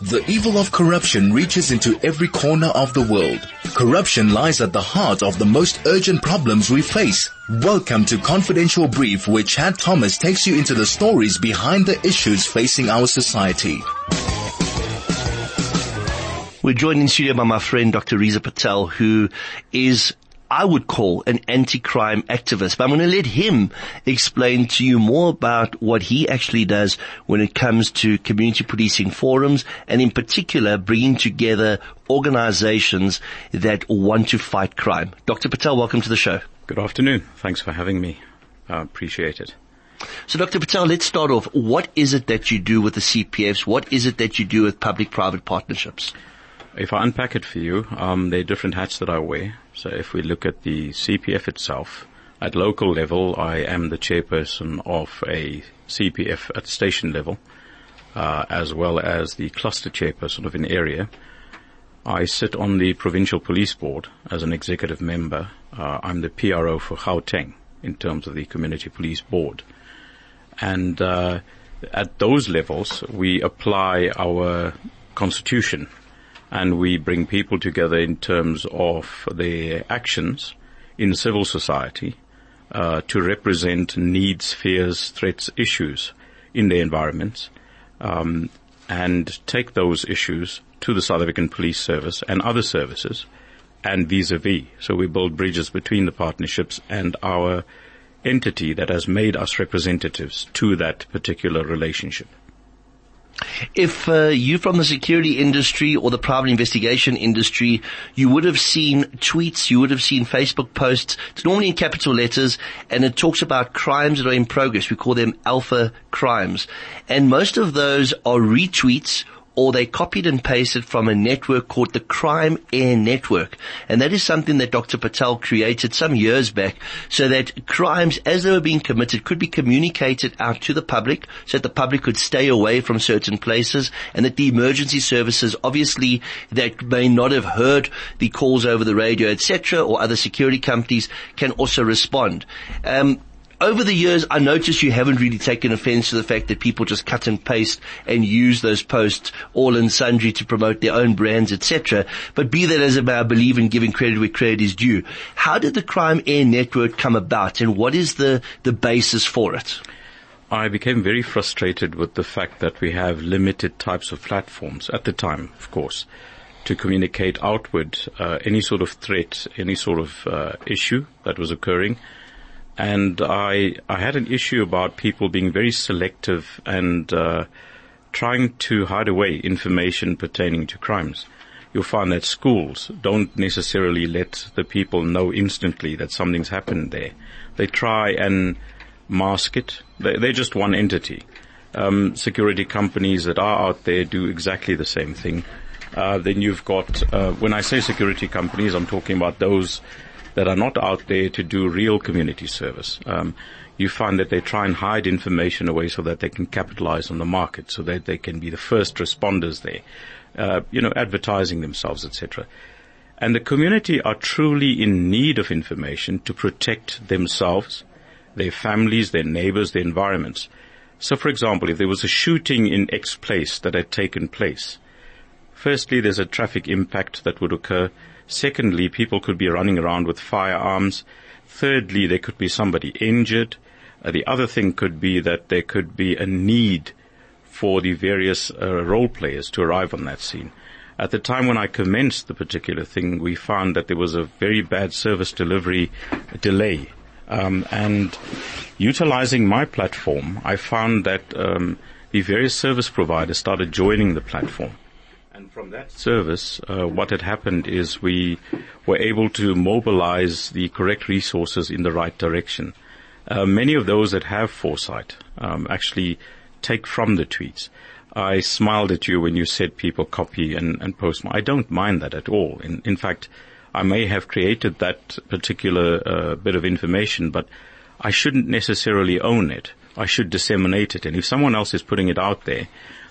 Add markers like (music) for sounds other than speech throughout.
The evil of corruption reaches into every corner of the world. Corruption lies at the heart of the most urgent problems we face. Welcome to Confidential Brief where Chad Thomas takes you into the stories behind the issues facing our society. We're joined in studio by my friend Dr. Reza Patel who is I would call an anti-crime activist, but I'm going to let him explain to you more about what he actually does when it comes to community policing forums and in particular bringing together organizations that want to fight crime. Dr. Patel, welcome to the show. Good afternoon. Thanks for having me. I appreciate it. So Dr. Patel, let's start off. What is it that you do with the CPFs? What is it that you do with public-private partnerships? If I unpack it for you, um, there are different hats that I wear. So if we look at the CPF itself, at local level, I am the chairperson of a CPF at station level, uh, as well as the cluster chairperson of an area. I sit on the provincial police board as an executive member. Uh, I'm the PRO for Gauteng in terms of the community police board. And uh, at those levels, we apply our constitution and we bring people together in terms of their actions in civil society uh, to represent needs, fears, threats, issues in their environments, um, and take those issues to the South African Police Service and other services, and vis-a-vis. So we build bridges between the partnerships and our entity that has made us representatives to that particular relationship. If uh, you from the security industry or the private investigation industry, you would have seen tweets, you would have seen Facebook posts. It's normally in capital letters, and it talks about crimes that are in progress. We call them alpha crimes, and most of those are retweets or they copied and pasted from a network called the Crime Air Network. And that is something that Dr. Patel created some years back so that crimes as they were being committed could be communicated out to the public so that the public could stay away from certain places and that the emergency services obviously that may not have heard the calls over the radio, etc., or other security companies can also respond. Um, over the years, I noticed you haven't really taken offense to the fact that people just cut and paste and use those posts all in sundry to promote their own brands, etc. But be that as it may, I believe in giving credit where credit is due. How did the Crime Air Network come about and what is the, the basis for it? I became very frustrated with the fact that we have limited types of platforms at the time, of course, to communicate outward uh, any sort of threat, any sort of uh, issue that was occurring and I I had an issue about people being very selective and uh, trying to hide away information pertaining to crimes. You'll find that schools don't necessarily let the people know instantly that something's happened there. They try and mask it. They're just one entity. Um, security companies that are out there do exactly the same thing. Uh, then you've got, uh, when I say security companies, I'm talking about those that are not out there to do real community service. Um, you find that they try and hide information away so that they can capitalize on the market, so that they can be the first responders there, uh, you know, advertising themselves, etc. And the community are truly in need of information to protect themselves, their families, their neighbors, their environments. So for example, if there was a shooting in X place that had taken place, firstly, there's a traffic impact that would occur. Secondly, people could be running around with firearms. Thirdly, there could be somebody injured. Uh, the other thing could be that there could be a need for the various uh, role players to arrive on that scene. At the time when I commenced the particular thing, we found that there was a very bad service delivery delay. Um, and utilizing my platform, I found that um, the various service providers started joining the platform. And from that service, uh, what had happened is we were able to mobilize the correct resources in the right direction. Uh, many of those that have foresight um, actually take from the tweets. I smiled at you when you said people copy and, and post. I don't mind that at all. In, in fact, I may have created that particular uh, bit of information, but I shouldn't necessarily own it. I should disseminate it. And if someone else is putting it out there,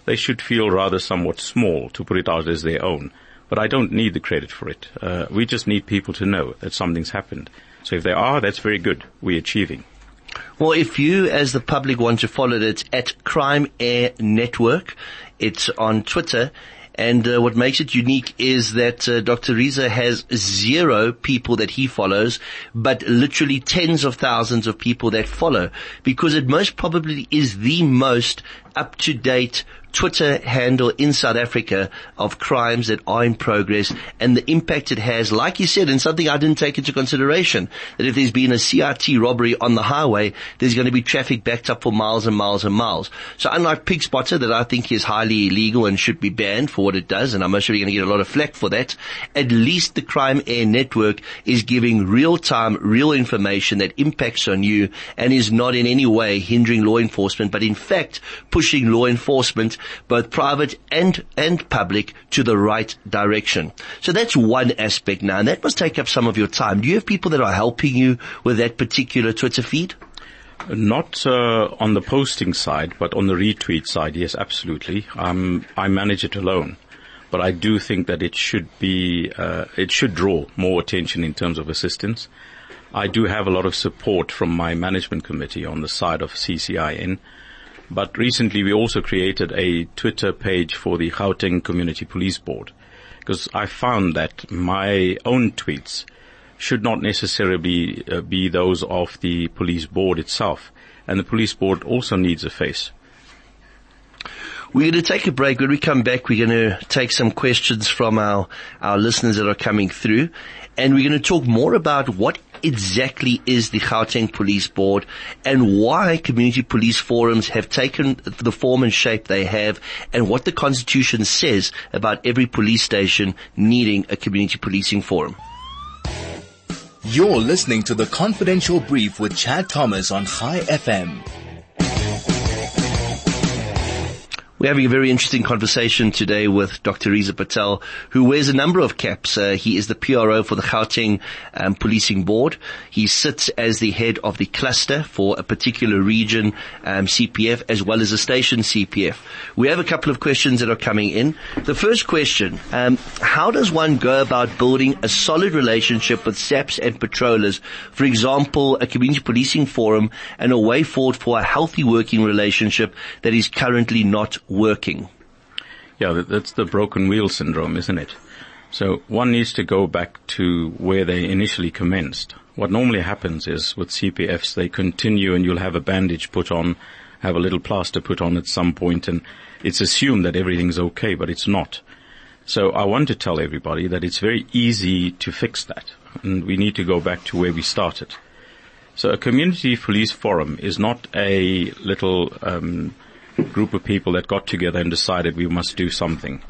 they should feel rather somewhat small to put it out as their own. But I don't need the credit for it. Uh, we just need people to know that something's happened. So if they are, that's very good. We're achieving. Well, if you as the public want to follow it, it's at Crime Air Network. It's on Twitter. And uh, what makes it unique is that uh, Dr. Reza has zero people that he follows, but literally tens of thousands of people that follow, because it most probably is the most up-to-date Twitter handle in South Africa of crimes that are in progress and the impact it has, like you said, and something I didn't take into consideration, that if there's been a CIT robbery on the highway, there's going to be traffic backed up for miles and miles and miles. So unlike Pig Spotter that I think is highly illegal and should be banned for what it does, and I'm most going to get a lot of flack for that, at least the Crime Air Network is giving real time, real information that impacts on you and is not in any way hindering law enforcement, but in fact pushing law enforcement both private and, and public to the right direction. So that's one aspect now, and that must take up some of your time. Do you have people that are helping you with that particular Twitter feed? Not uh, on the posting side, but on the retweet side, yes, absolutely. Um, I manage it alone, but I do think that it should be, uh, it should draw more attention in terms of assistance. I do have a lot of support from my management committee on the side of CCIN. But recently we also created a Twitter page for the Gauteng Community Police Board because I found that my own tweets should not necessarily uh, be those of the police board itself. And the police board also needs a face. We're going to take a break. When we come back, we're going to take some questions from our, our listeners that are coming through. And we're going to talk more about what exactly is the Gauteng Police Board and why community police forums have taken the form and shape they have and what the constitution says about every police station needing a community policing forum. You're listening to the confidential brief with Chad Thomas on Chai FM. We're having a very interesting conversation today with Dr. Reza Patel, who wears a number of caps. Uh, he is the PRO for the Gauteng um, Policing Board. He sits as the head of the cluster for a particular region, um, CPF, as well as a station CPF. We have a couple of questions that are coming in. The first question, um, how does one go about building a solid relationship with SAPs and patrollers? For example, a community policing forum and a way forward for a healthy working relationship that is currently not working. Yeah, that's the broken wheel syndrome, isn't it? So one needs to go back to where they initially commenced. What normally happens is with CPFs, they continue and you'll have a bandage put on, have a little plaster put on at some point and it's assumed that everything's okay, but it's not. So I want to tell everybody that it's very easy to fix that and we need to go back to where we started. So a community police forum is not a little, um, group of people that got together and decided we must do something.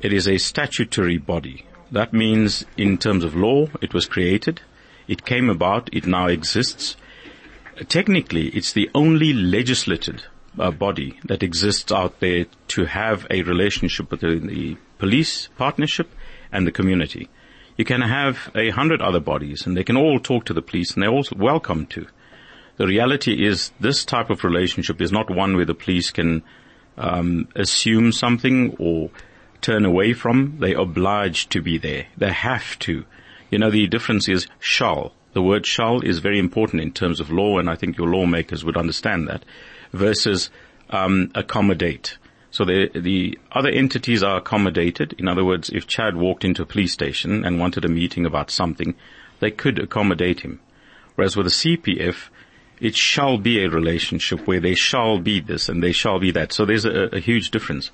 It is a statutory body. That means in terms of law, it was created, it came about, it now exists. Technically, it's the only legislated uh, body that exists out there to have a relationship between the police partnership and the community. You can have a hundred other bodies and they can all talk to the police and they're all welcome to. The reality is this type of relationship is not one where the police can um, assume something or turn away from. They're obliged to be there. They have to. You know, the difference is shall. The word shall is very important in terms of law, and I think your lawmakers would understand that, versus um, accommodate. So the, the other entities are accommodated. In other words, if Chad walked into a police station and wanted a meeting about something, they could accommodate him. Whereas with a CPF, it shall be a relationship where they shall be this and they shall be that. So there's a, a huge difference.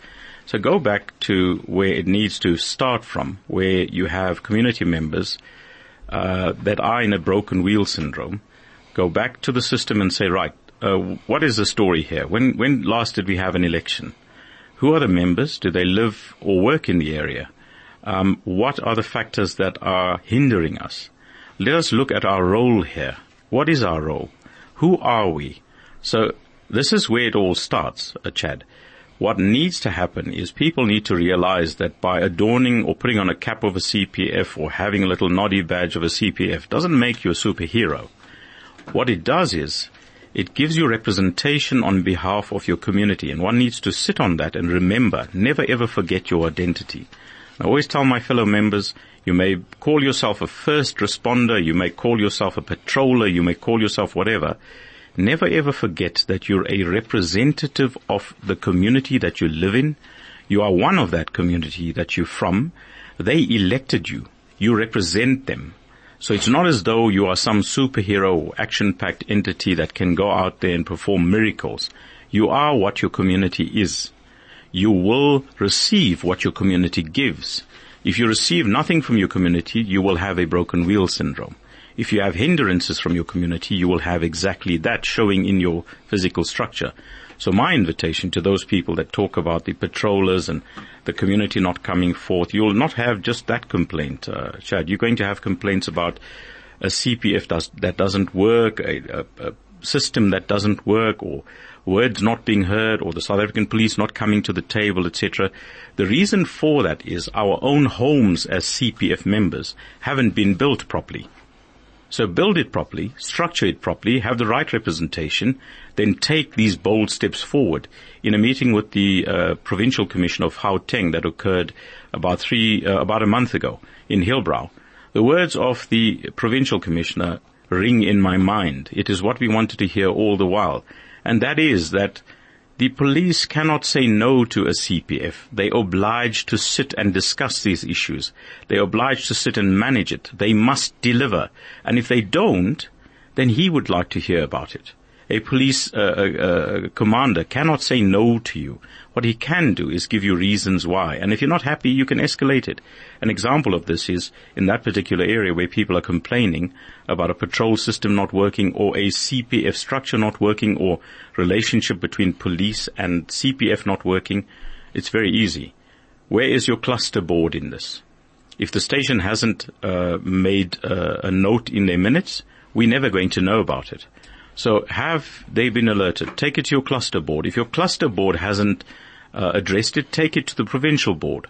So go back to where it needs to start from, where you have community members uh, that are in a broken wheel syndrome. Go back to the system and say, right, uh, what is the story here? When when last did we have an election? Who are the members? Do they live or work in the area? Um, what are the factors that are hindering us? Let us look at our role here. What is our role? Who are we? So this is where it all starts, uh, Chad. What needs to happen is people need to realize that by adorning or putting on a cap of a CPF or having a little noddy badge of a CPF doesn't make you a superhero. What it does is it gives you representation on behalf of your community and one needs to sit on that and remember, never ever forget your identity. I always tell my fellow members, you may call yourself a first responder, you may call yourself a patroller, you may call yourself whatever. Never ever forget that you're a representative of the community that you live in. You are one of that community that you're from. They elected you. You represent them. So it's not as though you are some superhero action-packed entity that can go out there and perform miracles. You are what your community is. You will receive what your community gives. If you receive nothing from your community, you will have a broken wheel syndrome. If you have hindrances from your community, you will have exactly that showing in your physical structure. So my invitation to those people that talk about the patrollers and the community not coming forth, you'll not have just that complaint, uh, Chad. You're going to have complaints about a CPF does, that doesn't work, a, a, a system that doesn't work, or words not being heard, or the South African police not coming to the table, etc. The reason for that is our own homes as CPF members haven't been built properly. So build it properly, structure it properly, have the right representation, then take these bold steps forward. In a meeting with the uh, provincial commission of Gauteng that occurred about three, uh, about a month ago in Hillbrow, the words of the provincial commissioner ring in my mind. It is what we wanted to hear all the while, and that is that the police cannot say no to a CPF. They're obliged to sit and discuss these issues. They're obliged to sit and manage it. They must deliver. And if they don't, then he would like to hear about it a police uh, uh, uh, commander cannot say no to you. What he can do is give you reasons why. And if you're not happy, you can escalate it. An example of this is in that particular area where people are complaining about a patrol system not working or a CPF structure not working or relationship between police and CPF not working. It's very easy. Where is your cluster board in this? If the station hasn't uh, made uh, a note in their minutes, we're never going to know about it. So have they been alerted? Take it to your cluster board. If your cluster board hasn't uh, addressed it, take it to the provincial board.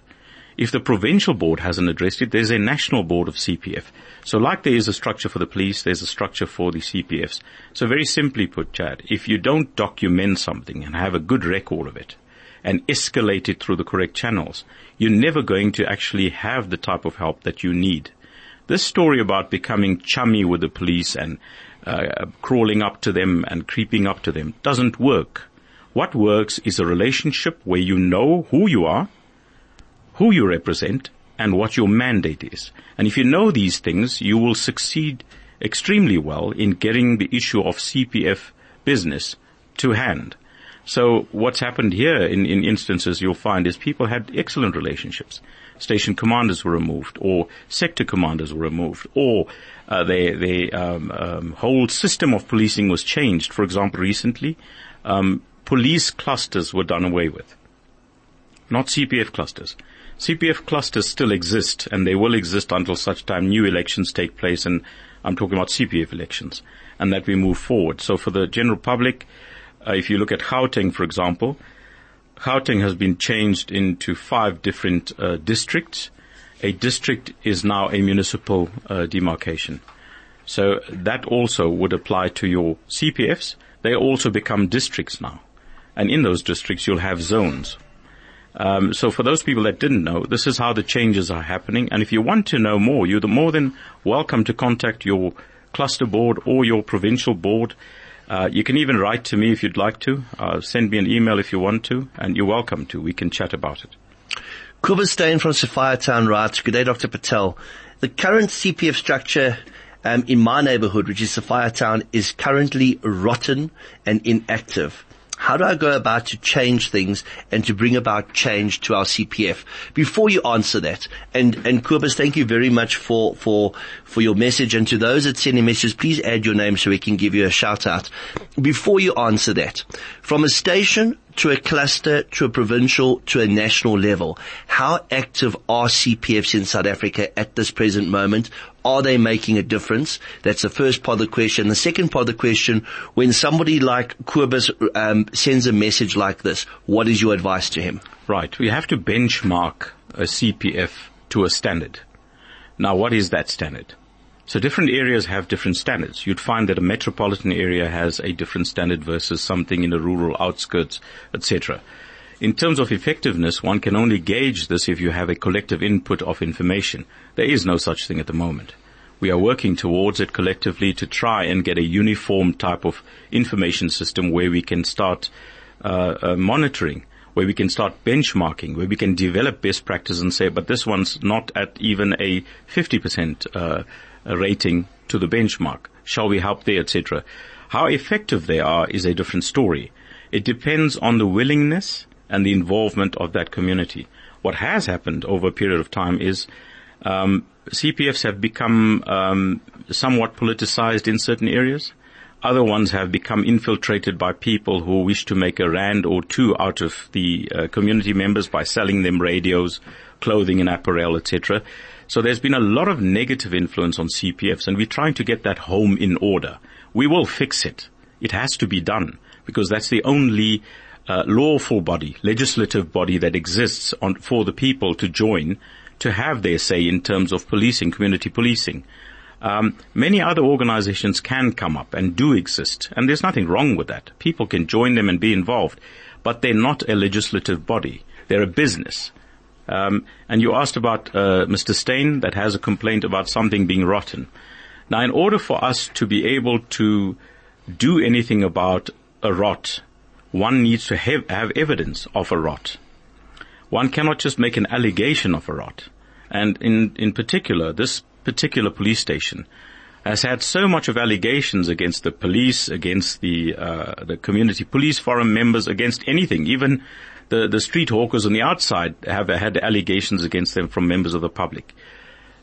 If the provincial board hasn't addressed it, there's a national board of CPF. So like there is a structure for the police, there's a structure for the CPFs. So very simply put, Chad, if you don't document something and have a good record of it and escalate it through the correct channels, you're never going to actually have the type of help that you need. This story about becoming chummy with the police and uh, crawling up to them and creeping up to them doesn't work. What works is a relationship where you know who you are, who you represent, and what your mandate is. And if you know these things, you will succeed extremely well in getting the issue of CPF business to hand. So what's happened here in, in instances you'll find is people had excellent relationships. Station commanders were removed or sector commanders were removed or uh, their um, um, whole system of policing was changed. For example, recently, um, police clusters were done away with, not CPF clusters. CPF clusters still exist, and they will exist until such time new elections take place, and I'm talking about CPF elections, and that we move forward. So for the general public, uh, if you look at Gauteng, for example, Gauteng has been changed into five different uh, districts a district is now a municipal uh, demarcation. So that also would apply to your CPFs. They also become districts now. And in those districts, you'll have zones. Um, so for those people that didn't know, this is how the changes are happening. And if you want to know more, you're more than welcome to contact your cluster board or your provincial board. Uh, you can even write to me if you'd like to. Uh, send me an email if you want to, and you're welcome to. We can chat about it. Cobus Steyn from Sophiatown writes, Good day, Dr. Patel. The current CPF structure um, in my neighborhood, which is Sophiatown, is currently rotten and inactive. How do I go about to change things and to bring about change to our CPF? Before you answer that, and, and Cobus, thank you very much for, for, for your message. And to those that send a message, please add your name so we can give you a shout out. Before you answer that, from a station to a cluster, to a provincial, to a national level. How active are CPFs in South Africa at this present moment? Are they making a difference? That's the first part of the question. The second part of the question, when somebody like Cobus um, sends a message like this, what is your advice to him? Right. We have to benchmark a CPF to a standard. Now, what is that standard? So different areas have different standards. You'd find that a metropolitan area has a different standard versus something in the rural outskirts, etc. In terms of effectiveness, one can only gauge this if you have a collective input of information. There is no such thing at the moment. We are working towards it collectively to try and get a uniform type of information system where we can start uh, uh, monitoring where we can start benchmarking, where we can develop best practice and say, but this one's not at even a 50% uh, rating to the benchmark. Shall we help there, etc. How effective they are is a different story. It depends on the willingness and the involvement of that community. What has happened over a period of time is um, CPFs have become um, somewhat politicized in certain areas. Other ones have become infiltrated by people who wish to make a rand or two out of the uh, community members by selling them radios, clothing and apparel, etc. So there's been a lot of negative influence on CPFs and we're trying to get that home in order. We will fix it. It has to be done because that's the only uh, lawful body, legislative body that exists on, for the people to join to have their say in terms of policing, community policing. Um, many other organizations can come up and do exist, and there's nothing wrong with that. People can join them and be involved, but they're not a legislative body. They're a business. Um, and you asked about uh, Mr. Steyn that has a complaint about something being rotten. Now, in order for us to be able to do anything about a rot, one needs to have, have evidence of a rot. One cannot just make an allegation of a rot. And in, in particular, this particular police station has had so much of allegations against the police, against the uh, the community police forum members, against anything. Even the the street hawkers on the outside have had allegations against them from members of the public.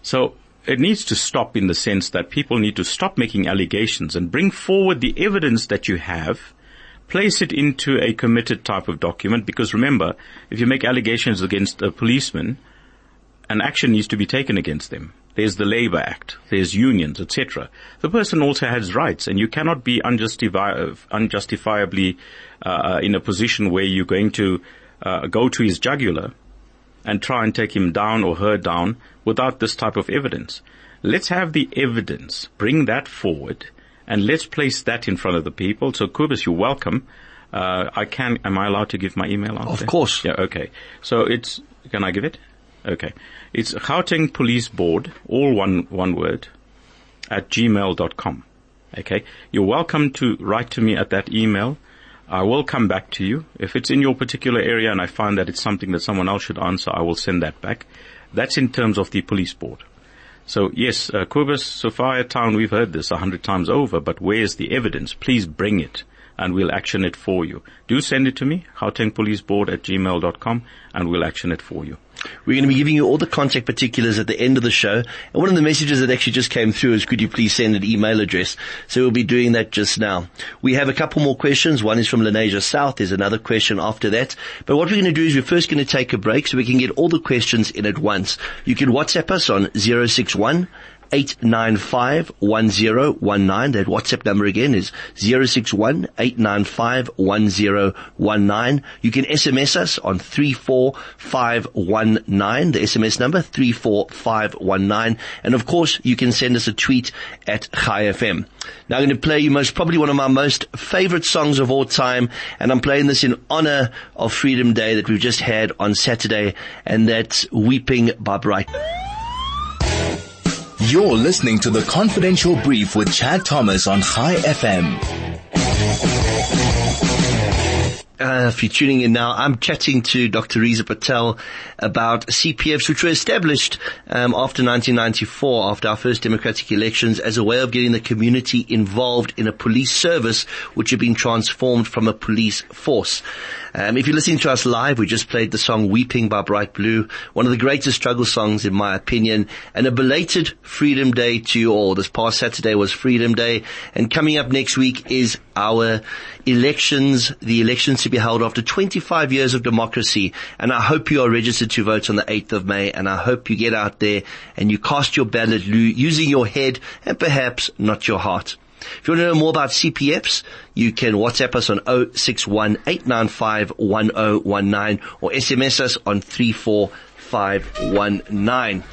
So it needs to stop in the sense that people need to stop making allegations and bring forward the evidence that you have. Place it into a committed type of document because remember, if you make allegations against a policeman, an action needs to be taken against them. There's the Labor Act. There's unions, etc. The person also has rights, and you cannot be unjustifi- unjustifiably uh, in a position where you're going to uh, go to his jugular and try and take him down or her down without this type of evidence. Let's have the evidence. Bring that forward, and let's place that in front of the people. So, Cobus, you're welcome. Uh, I can. Am I allowed to give my email out? Of there? course. Yeah. Okay. So it's. Can I give it? Okay. It's Gauteng Police Board, all one, one word, at gmail.com. Okay. You're welcome to write to me at that email. I will come back to you. If it's in your particular area and I find that it's something that someone else should answer, I will send that back. That's in terms of the police board. So yes, uh, Cobus, Sophia Town, we've heard this a hundred times over, but where's the evidence? Please bring it and we'll action it for you. Do send it to me, gautengpoliceboard at gmail.com and we'll action it for you. We're going to be giving you all the contact particulars at the end of the show. And one of the messages that actually just came through is could you please send an email address? So we'll be doing that just now. We have a couple more questions. One is from Lenasia South. There's another question after that. But what we're going to do is we're first going to take a break so we can get all the questions in at once. You can WhatsApp us on 061 895-1019. That WhatsApp number again is 061-895-1019. You can SMS us on 34519. The SMS number 34519. And of course, you can send us a tweet at Chai FM. Now I'm going to play you most, probably one of my most favorite songs of all time. And I'm playing this in honor of Freedom Day that we've just had on Saturday. And that's Weeping by Bright. You're listening to the Confidential Brief with Chad Thomas on Chai FM. Uh, if you're tuning in now, I'm chatting to Dr. Reza Patel about CPFs, which were established um, after 1994, after our first democratic elections, as a way of getting the community involved in a police service, which had been transformed from a police force. Um, if you're listening to us live, we just played the song Weeping by Bright Blue, one of the greatest struggle songs in my opinion, and a belated Freedom Day to you all. This past Saturday was Freedom Day, and coming up next week is our elections, the elections to be held after 25 years of democracy, and I hope you are registered to vote on the 8th of May, and I hope you get out there and you cast your ballot using your head and perhaps not your heart. If you want to know more about CPFs, you can WhatsApp us on 061 or SMS us on 34 519.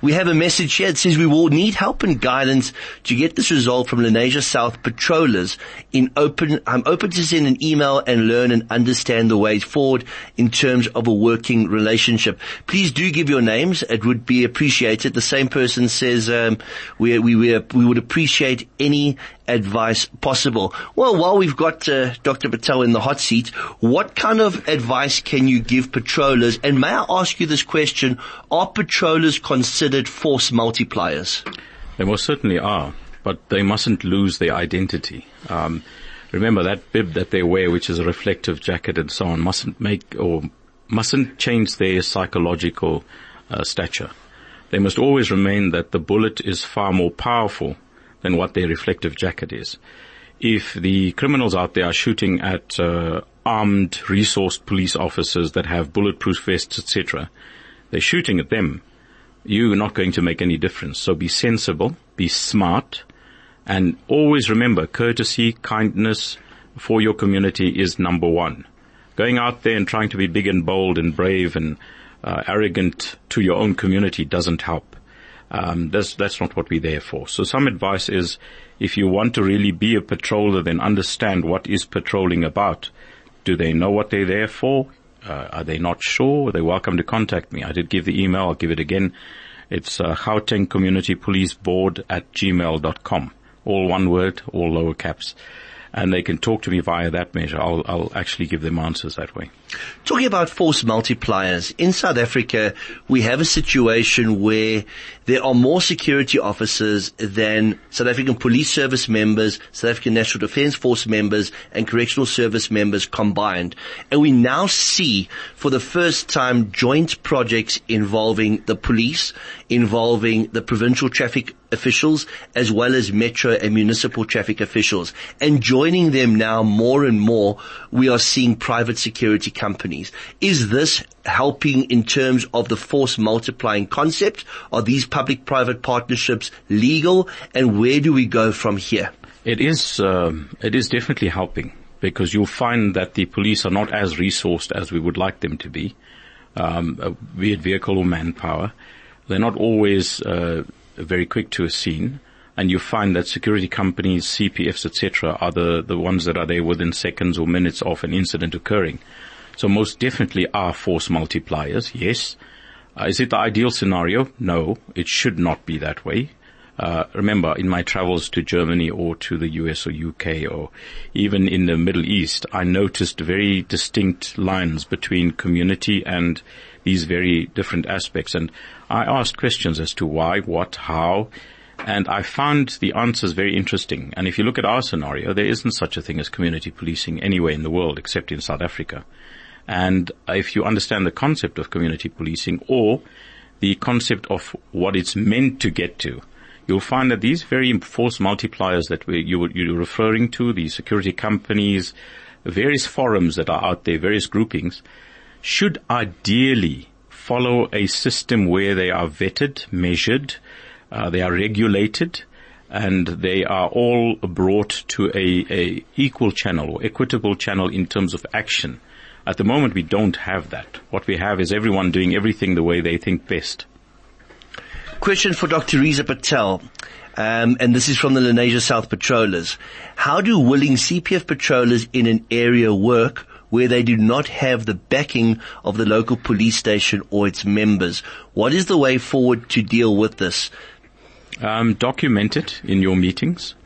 We have a message here that says we will need help and guidance to get this resolved from Lenasia South patrollers in open, I'm open to send an email and learn and understand the ways forward in terms of a working relationship. Please do give your names. It would be appreciated. The same person says, um, we, we, we, we would appreciate any advice possible. Well, while we've got uh, Dr. Patel in the hot seat, what kind of advice can you give patrollers? And may I ask you this question, are patrollers considered force multipliers? They most certainly are, but they mustn't lose their identity. Um, remember that bib that they wear, which is a reflective jacket and so on, mustn't make or mustn't change their psychological uh, stature. They must always remain that the bullet is far more powerful than what their reflective jacket is. If the criminals out there are shooting at uh, armed, resourced police officers that have bulletproof vests, etc., they're shooting at them. You're not going to make any difference. So be sensible, be smart, and always remember courtesy, kindness for your community is number one. Going out there and trying to be big and bold and brave and uh, arrogant to your own community doesn't help. Um, that's that's not what we're there for. So some advice is, if you want to really be a patroller, then understand what is patrolling about. Do they know what they're there for? Uh, are they not sure? They're welcome to contact me. I did give the email. I'll give it again. It's uh, Gauteng Community Police Board at gmail.com. All one word, all lower caps and they can talk to me via that measure. I'll, I'll actually give them answers that way. Talking about force multipliers, in South Africa, we have a situation where there are more security officers than South African police service members, South African National Defence Force members, and correctional service members combined. And we now see, for the first time, joint projects involving the police, involving the provincial traffic officials, as well as metro and municipal traffic officials. And joining them now more and more, we are seeing private security companies. Is this helping in terms of the force multiplying concept? Are these public-private partnerships legal? And where do we go from here? It is, um, it is definitely helping because you'll find that the police are not as resourced as we would like them to be, um, uh, be it vehicle or manpower. They're not always uh, very quick to a scene, and you find that security companies, CPFs, etc., are the, the ones that are there within seconds or minutes of an incident occurring. So most definitely are force multipliers, yes. Uh, is it the ideal scenario? No, it should not be that way. Uh, remember, in my travels to Germany or to the US or UK or even in the Middle East, I noticed very distinct lines between community and these very different aspects. And I asked questions as to why, what, how, and I found the answers very interesting. And if you look at our scenario, there isn't such a thing as community policing anywhere in the world except in South Africa. And if you understand the concept of community policing or the concept of what it's meant to get to, you'll find that these very force multipliers that we, you, you're referring to, the security companies, various forums that are out there, various groupings, should ideally follow a system where they are vetted, measured, uh, they are regulated, and they are all brought to a, a equal channel or equitable channel in terms of action. At the moment, we don't have that. What we have is everyone doing everything the way they think best. Question for Dr. Reza Patel. Um, and this is from the Lenasia South Patrollers. How do willing CPF patrollers in an area work where they do not have the backing of the local police station or its members? What is the way forward to deal with this? Um, document it in your meetings.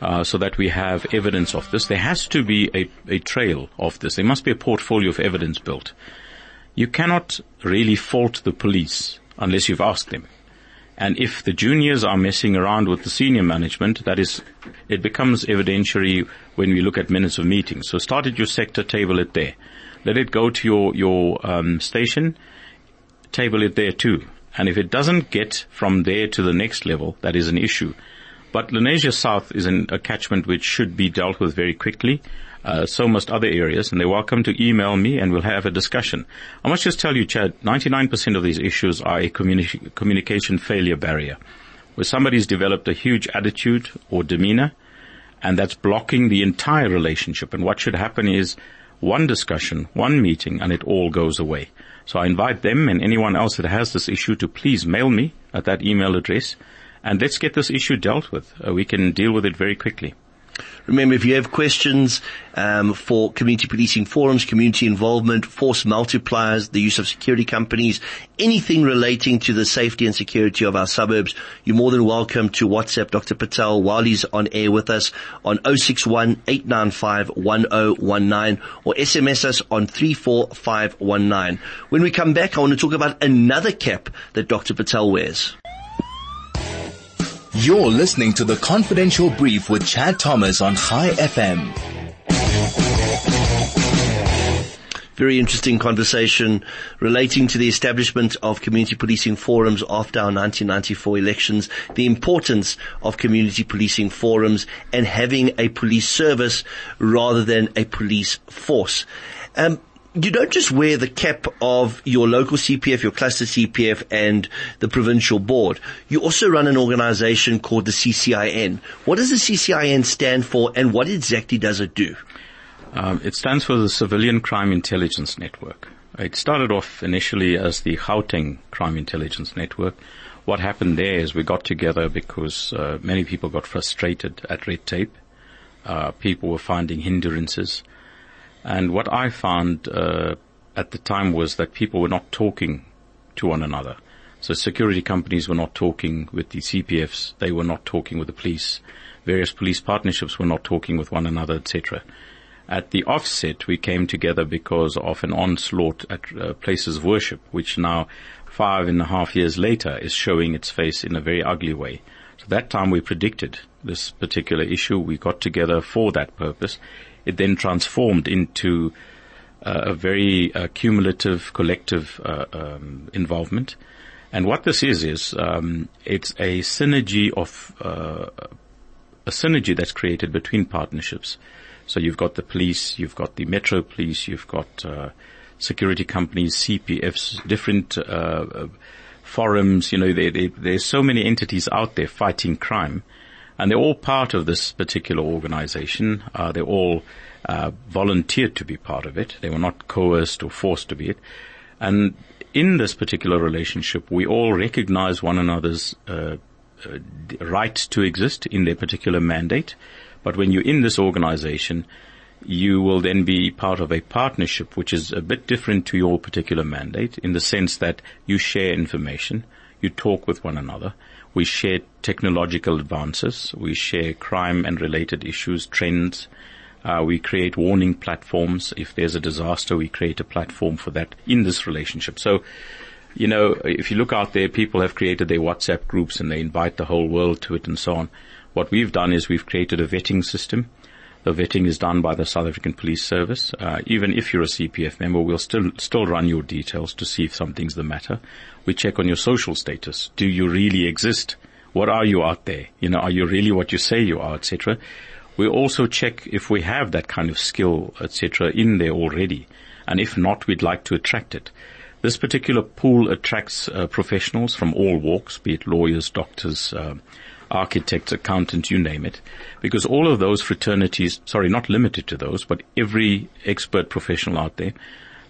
Uh, so that we have evidence of this. There has to be a, a trail of this. There must be a portfolio of evidence built. You cannot really fault the police unless you've asked them. And if the juniors are messing around with the senior management, that is, it becomes evidentiary when we look at minutes of meetings. So start at your sector, table it there. Let it go to your, your um, station, table it there too. And if it doesn't get from there to the next level, that is an issue. But Lenasia South is an, a catchment which should be dealt with very quickly. Uh, so must other areas, and they're welcome to email me and we'll have a discussion. I must just tell you, Chad, 99% of these issues are a communi- communication failure barrier, where somebody's developed a huge attitude or demeanor, and that's blocking the entire relationship. And what should happen is one discussion, one meeting, and it all goes away. So I invite them and anyone else that has this issue to please mail me at that email address and let's get this issue dealt with. Uh, we can deal with it very quickly. Remember, if you have questions um, for community policing forums, community involvement, force multipliers, the use of security companies, anything relating to the safety and security of our suburbs, you're more than welcome to WhatsApp Dr. Patel while he's on air with us on 061 895 1019 or SMS us on 34519. When we come back, I want to talk about another cap that Dr. Patel wears. You're listening to the Confidential Brief with Chad Thomas on Chai FM. Very interesting conversation relating to the establishment of community policing forums after our 1994 elections, the importance of community policing forums and having a police service rather than a police force. Um, you don't just wear the cap of your local CPF, your cluster CPF and the provincial board. You also run an organization called the CCIN. What does the CCIN stand for and what exactly does it do? Um, it stands for the Civilian Crime Intelligence Network. It started off initially as the Gauteng Crime Intelligence Network. What happened there is we got together because uh, many people got frustrated at red tape. Uh, people were finding hindrances and what I found uh, at the time was that people were not talking to one another. So security companies were not talking with the CPFs. They were not talking with the police. Various police partnerships were not talking with one another, etc. At the offset, we came together because of an onslaught at uh, places of worship, which now, five and a half years later, is showing its face in a very ugly way. So that time we predicted this particular issue. We got together for that purpose. It then transformed into uh, a very uh, cumulative, collective uh, um, involvement. And what this is is um, it's a synergy of uh, a synergy that's created between partnerships. So you've got the police, you've got the metro police, you've got uh, security companies, CPFs, different uh, forums. You know, they, they, there's so many entities out there fighting crime and they're all part of this particular organization. Uh, they all uh, volunteered to be part of it. They were not coerced or forced to be it. And in this particular relationship, we all recognize one another's uh, uh right to exist in their particular mandate. But when you're in this organization, you will then be part of a partnership which is a bit different to your particular mandate in the sense that you share information, you talk with one another, we share technological advances. We share crime and related issues, trends. Uh, we create warning platforms. If there's a disaster, we create a platform for that in this relationship. So, you know, if you look out there, people have created their WhatsApp groups and they invite the whole world to it and so on. What we've done is we've created a vetting system. The vetting is done by the South African Police Service. Uh, even if you're a CPF member, we'll still still run your details to see if something's the matter. We check on your social status. Do you really exist? What are you out there? You know, are you really what you say you are, etc. We also check if we have that kind of skill, etc., in there already, and if not, we'd like to attract it. This particular pool attracts uh, professionals from all walks, be it lawyers, doctors, uh, architects, accountants, you name it, because all of those fraternities, sorry, not limited to those, but every expert professional out there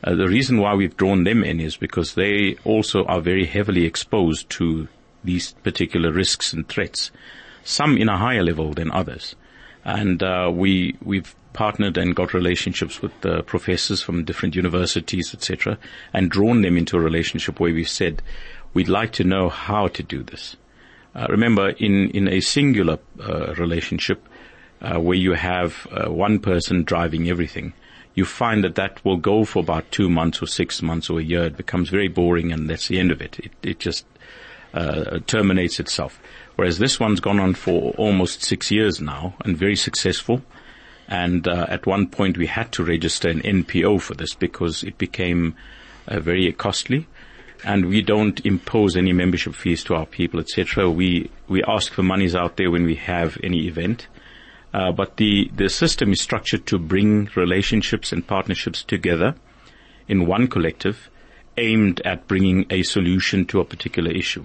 uh, the reason why we've drawn them in is because they also are very heavily exposed to these particular risks and threats, some in a higher level than others. And uh, we we've partnered and got relationships with the professors from different universities, etc., and drawn them into a relationship where we've said we'd like to know how to do this. Uh, remember, in in a singular uh, relationship uh, where you have uh, one person driving everything, you find that that will go for about two months or six months or a year. It becomes very boring and that's the end of it. It, it just uh, terminates itself. Whereas this one's gone on for almost six years now and very successful. And uh, at one point we had to register an NPO for this because it became very costly. And we don't impose any membership fees to our people, etc. We we ask for monies out there when we have any event, uh, but the, the system is structured to bring relationships and partnerships together in one collective aimed at bringing a solution to a particular issue.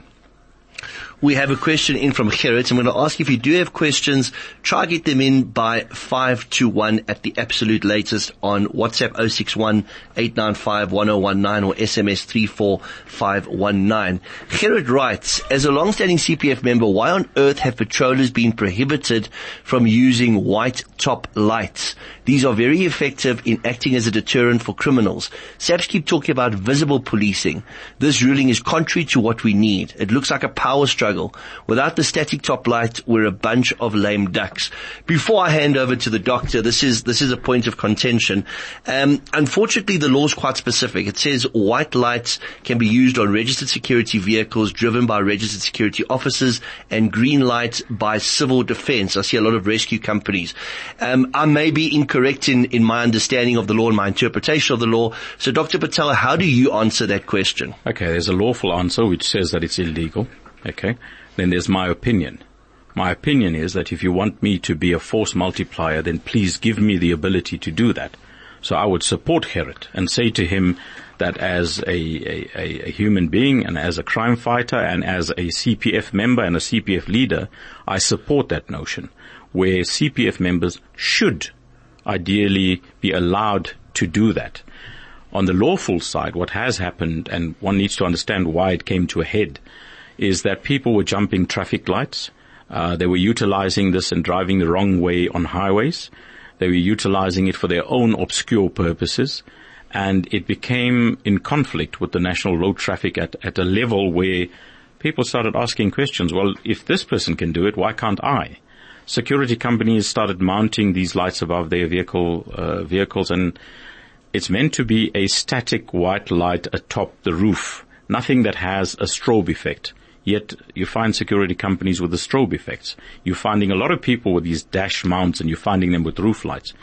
We have a question in from Gerrit. I'm going to ask if you do have questions, try get them in by 5 to 1 at the absolute latest on WhatsApp 061 895 1019 or SMS 34519. Gerrit writes, as a long-standing CPF member, why on earth have patrollers been prohibited from using white top lights? These are very effective in acting as a deterrent for criminals. SAPS keep talking about visible policing. This ruling is contrary to what we need. It looks like a power struggle. Without the static top light, we're a bunch of lame ducks. Before I hand over to the doctor, this is, this is a point of contention. Um, unfortunately, the law is quite specific. It says white lights can be used on registered security vehicles driven by registered security officers and green lights by civil defense. I see a lot of rescue companies. Um, I may be incorrect in, in my understanding of the law and my interpretation of the law. So Dr. Patel, how do you answer that question? Okay, there's a lawful answer which says that it's illegal. Okay. Then there's my opinion. My opinion is that if you want me to be a force multiplier, then please give me the ability to do that. So I would support Gerrit and say to him that as a, a, a, human being and as a crime fighter and as a CPF member and a CPF leader, I support that notion where CPF members should ideally be allowed to do that. On the lawful side, what has happened, and one needs to understand why it came to a head, is that people were jumping traffic lights. Uh, they were utilizing this and driving the wrong way on highways. They were utilizing it for their own obscure purposes. And it became in conflict with the national road traffic at, at a level where people started asking questions. Well, if this person can do it, why can't I? security companies started mounting these lights above their vehicle uh, vehicles, and it's meant to be a static white light atop the roof, nothing that has a strobe effect. Yet you find security companies with the strobe effects. You're finding a lot of people with these dash mounts, and you're finding them with roof lights.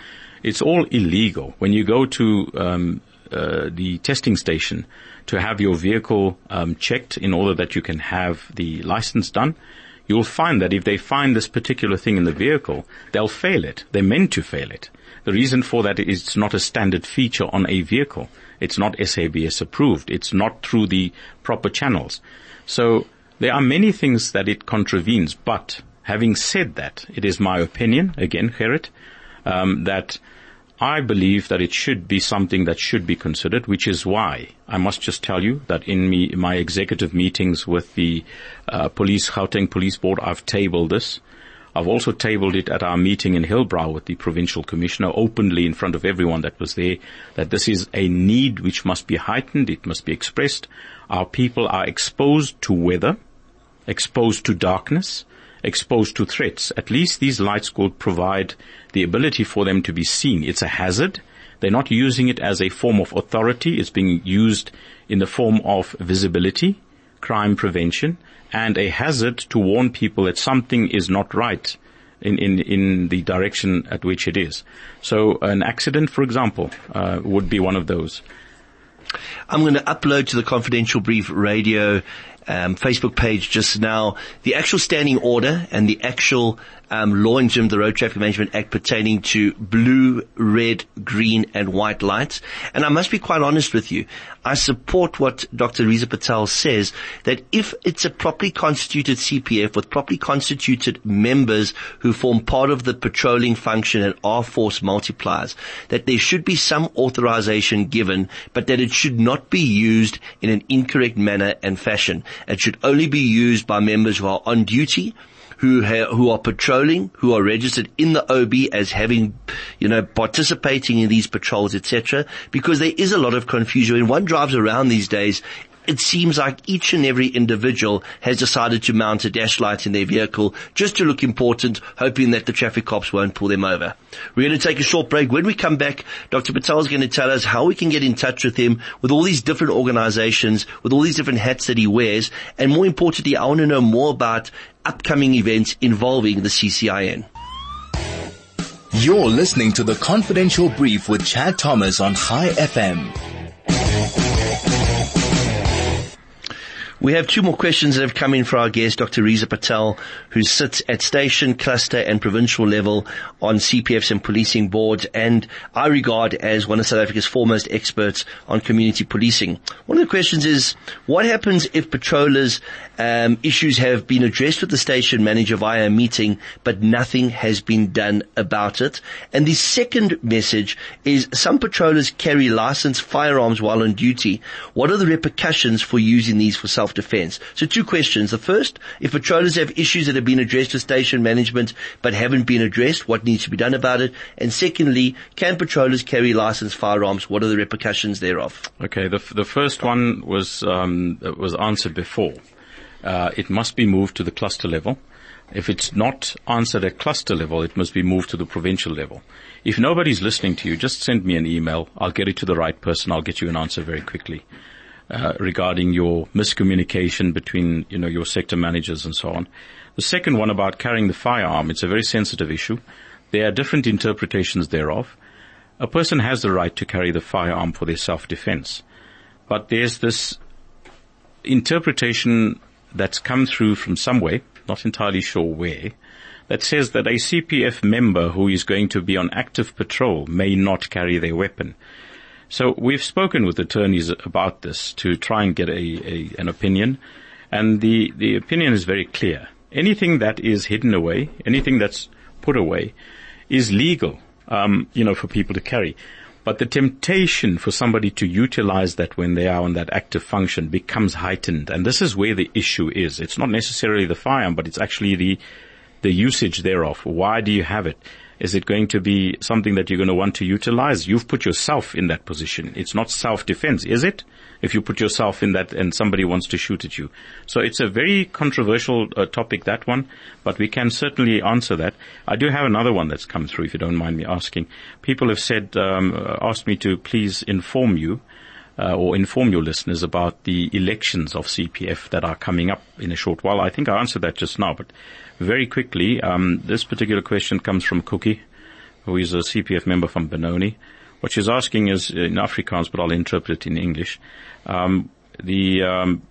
It's all illegal. When you go to um, uh, the testing station to have your vehicle um, checked in order that you can have the license done, you'll find that if they find this particular thing in the vehicle, they'll fail it. They're meant to fail it. The reason for that is it's not a standard feature on a vehicle. It's not SABS approved. It's not through the proper channels. So there are many things that it contravenes, but having said that, it is my opinion, again, Gerrit, um, that I believe that it should be something that should be considered, which is why I must just tell you that in me, my executive meetings with the uh, police, Gauteng Police Board, I've tabled this. I've also tabled it at our meeting in Hillbrow with the provincial commissioner openly in front of everyone that was there, that this is a need which must be heightened, it must be expressed. Our people are exposed to weather, exposed to darkness, exposed to threats. At least these lights could provide the ability for them to be seen. It's a hazard. They're not using it as a form of authority. It's being used in the form of visibility, crime prevention, and a hazard to warn people that something is not right in, in, in the direction at which it is. So an accident, for example, uh, would be one of those. I'm going to upload to the confidential brief radio um, Facebook page just now. The actual standing order and the actual um, law in terms of the Road Traffic Management Act pertaining to blue, red, green, and white lights. And I must be quite honest with you. I support what Dr. Reza Patel says that if it's a properly constituted CPF with properly constituted members who form part of the patrolling function and are force multipliers, that there should be some authorization given, but that it should not be used in an incorrect manner and fashion. It should only be used by members who are on duty, who ha- who are patrolling, who are registered in the OB as having, you know, participating in these patrols, etc. Because there is a lot of confusion. When one drives around these days, it seems like each and every individual has decided to mount a dash light in their vehicle just to look important, hoping that the traffic cops won't pull them over. We're going to take a short break. When we come back, Dr. Patel is going to tell us how we can get in touch with him with all these different organizations, with all these different hats that he wears. And more importantly, I want to know more about upcoming events involving the CCIN. You're listening to the confidential brief with Chad Thomas on Chai FM. We have two more questions that have come in for our guest, Dr. Reza Patel, who sits at station, cluster and provincial level on CPFs and policing boards and I regard as one of South Africa's foremost experts on community policing. One of the questions is, what happens if patrollers um, issues have been addressed with the station manager via a meeting, but nothing has been done about it? And the second message is some patrollers carry licensed firearms while on duty. What are the repercussions for using these for self-defense? So two questions. The first, if patrollers have issues that have been addressed with station management but haven't been addressed, what needs to be done about it? And secondly, can patrollers carry licensed firearms? What are the repercussions thereof? Okay, the, the first one was, um, was answered before. Uh, it must be moved to the cluster level. If it's not answered at cluster level, it must be moved to the provincial level. If nobody's listening to you, just send me an email. I'll get it to the right person. I'll get you an answer very quickly. Uh, regarding your miscommunication between, you know, your sector managers and so on. The second one about carrying the firearm, it's a very sensitive issue. There are different interpretations thereof. A person has the right to carry the firearm for their self-defense. But there's this interpretation that's come through from somewhere, not entirely sure where, that says that a CPF member who is going to be on active patrol may not carry their weapon. So we've spoken with attorneys about this to try and get a, a, an opinion, and the, the opinion is very clear. Anything that is hidden away, anything that's put away, is legal, um, you know, for people to carry. But the temptation for somebody to utilize that when they are on that active function becomes heightened. And this is where the issue is. It's not necessarily the firearm, but it's actually the, the usage thereof. Why do you have it? Is it going to be something that you're going to want to utilize? You've put yourself in that position. It's not self-defense, is it? If you put yourself in that and somebody wants to shoot at you. So it's a very controversial uh, topic, that one, but we can certainly answer that. I do have another one that's come through, if you don't mind me asking. People have said, um, asked me to please inform you uh, or inform your listeners about the elections of CPF that are coming up in a short while. I think I answered that just now, but very quickly, um, this particular question comes from Cookie, who is a CPF member from Benoni. What she's asking is in Afrikaans, but I'll interpret it in English. Um, the um,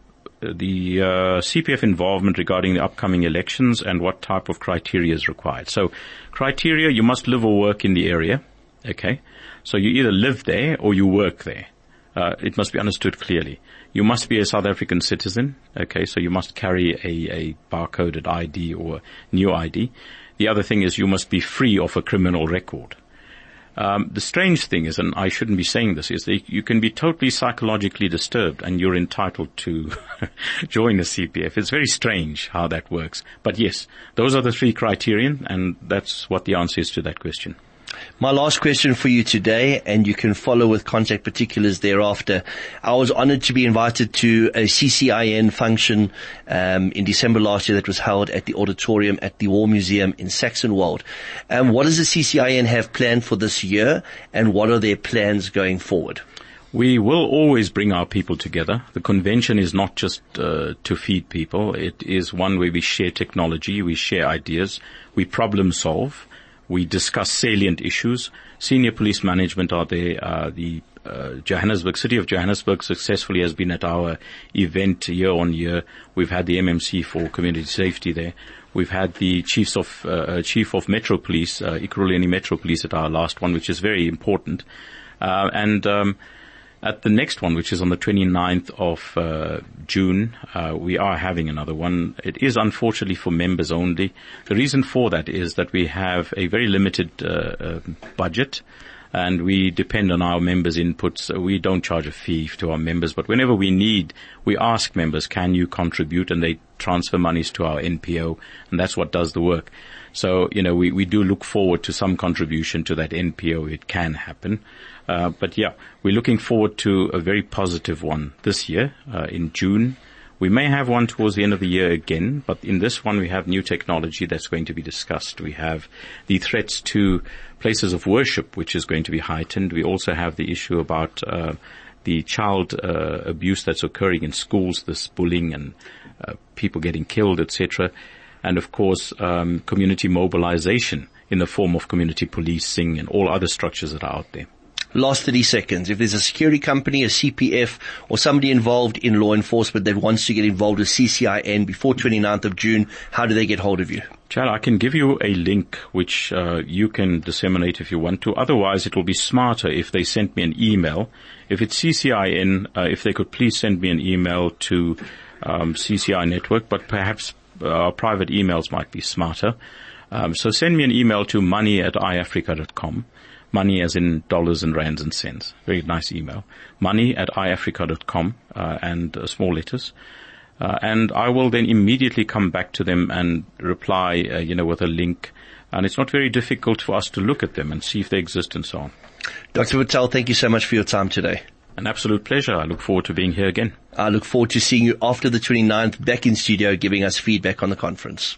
the uh, CPF involvement regarding the upcoming elections and what type of criteria is required. So, criteria: you must live or work in the area. Okay, so you either live there or you work there. Uh, it must be understood clearly. You must be a South African citizen. Okay, so you must carry a, a barcoded ID or new ID. The other thing is you must be free of a criminal record. Um, the strange thing is, and I shouldn't be saying this, is that you can be totally psychologically disturbed and you're entitled to (laughs) join the CPF. It's very strange how that works. But yes, those are the three criterion and that's what the answer is to that question. My last question for you today, and you can follow with contact particulars thereafter. I was honored to be invited to a CCIN function um, in December last year that was held at the auditorium at the War Museum in Saxonwold. Um, what does the CCIN have planned for this year, and what are their plans going forward? We will always bring our people together. The convention is not just uh, to feed people. It is one where we share technology, we share ideas, we problem solve. We discuss salient issues. Senior police management are there. Uh, the uh, Johannesburg, City of Johannesburg successfully has been at our event year on year. We've had the MMC for community safety there. We've had the chiefs of, uh, uh chief of Metro Police, uh, Ekurhuleni Metro Police at our last one, which is very important. Uh, and, um, at the next one, which is on the 29th of uh, June, uh, we are having another one. It is unfortunately for members only. The reason for that is that we have a very limited uh, uh budget and we depend on our members' inputs. We don't charge a fee to our members, but whenever we need, we ask members, can you contribute? And they transfer monies to our NPO, and that's what does the work. So, you know, we, we do look forward to some contribution to that NPO. It can happen. Uh, but yeah, we're looking forward to a very positive one this year uh, in June. We may have one towards the end of the year again, but in this one we have new technology that's going to be discussed. We have the threats to places of worship, which is going to be heightened. We also have the issue about uh, the child uh, abuse that's occurring in schools, this bullying and uh, people getting killed, etc. And of course, um, community mobilization in the form of community policing and all other structures that are out there. Last 30 seconds. If there's a security company, a CPF, or somebody involved in law enforcement that wants to get involved with CCIN before 29th of June, how do they get hold of you? Chad, I can give you a link which uh, you can disseminate if you want to. Otherwise, it will be smarter if they send me an email. If it's CCIN, uh, if they could please send me an email to um, CCI Network, but perhaps uh, private emails might be smarter. Um, so send me an email to money at iafrica.com. Money as in dollars and rands and cents. Very nice email. Money at iafrica.com uh, and uh, small letters. Uh, and I will then immediately come back to them and reply, uh, you know, with a link. And it's not very difficult for us to look at them and see if they exist and so on. Dr. Patel, thank you so much for your time today. An absolute pleasure. I look forward to being here again. I look forward to seeing you after the 29th back in studio giving us feedback on the conference.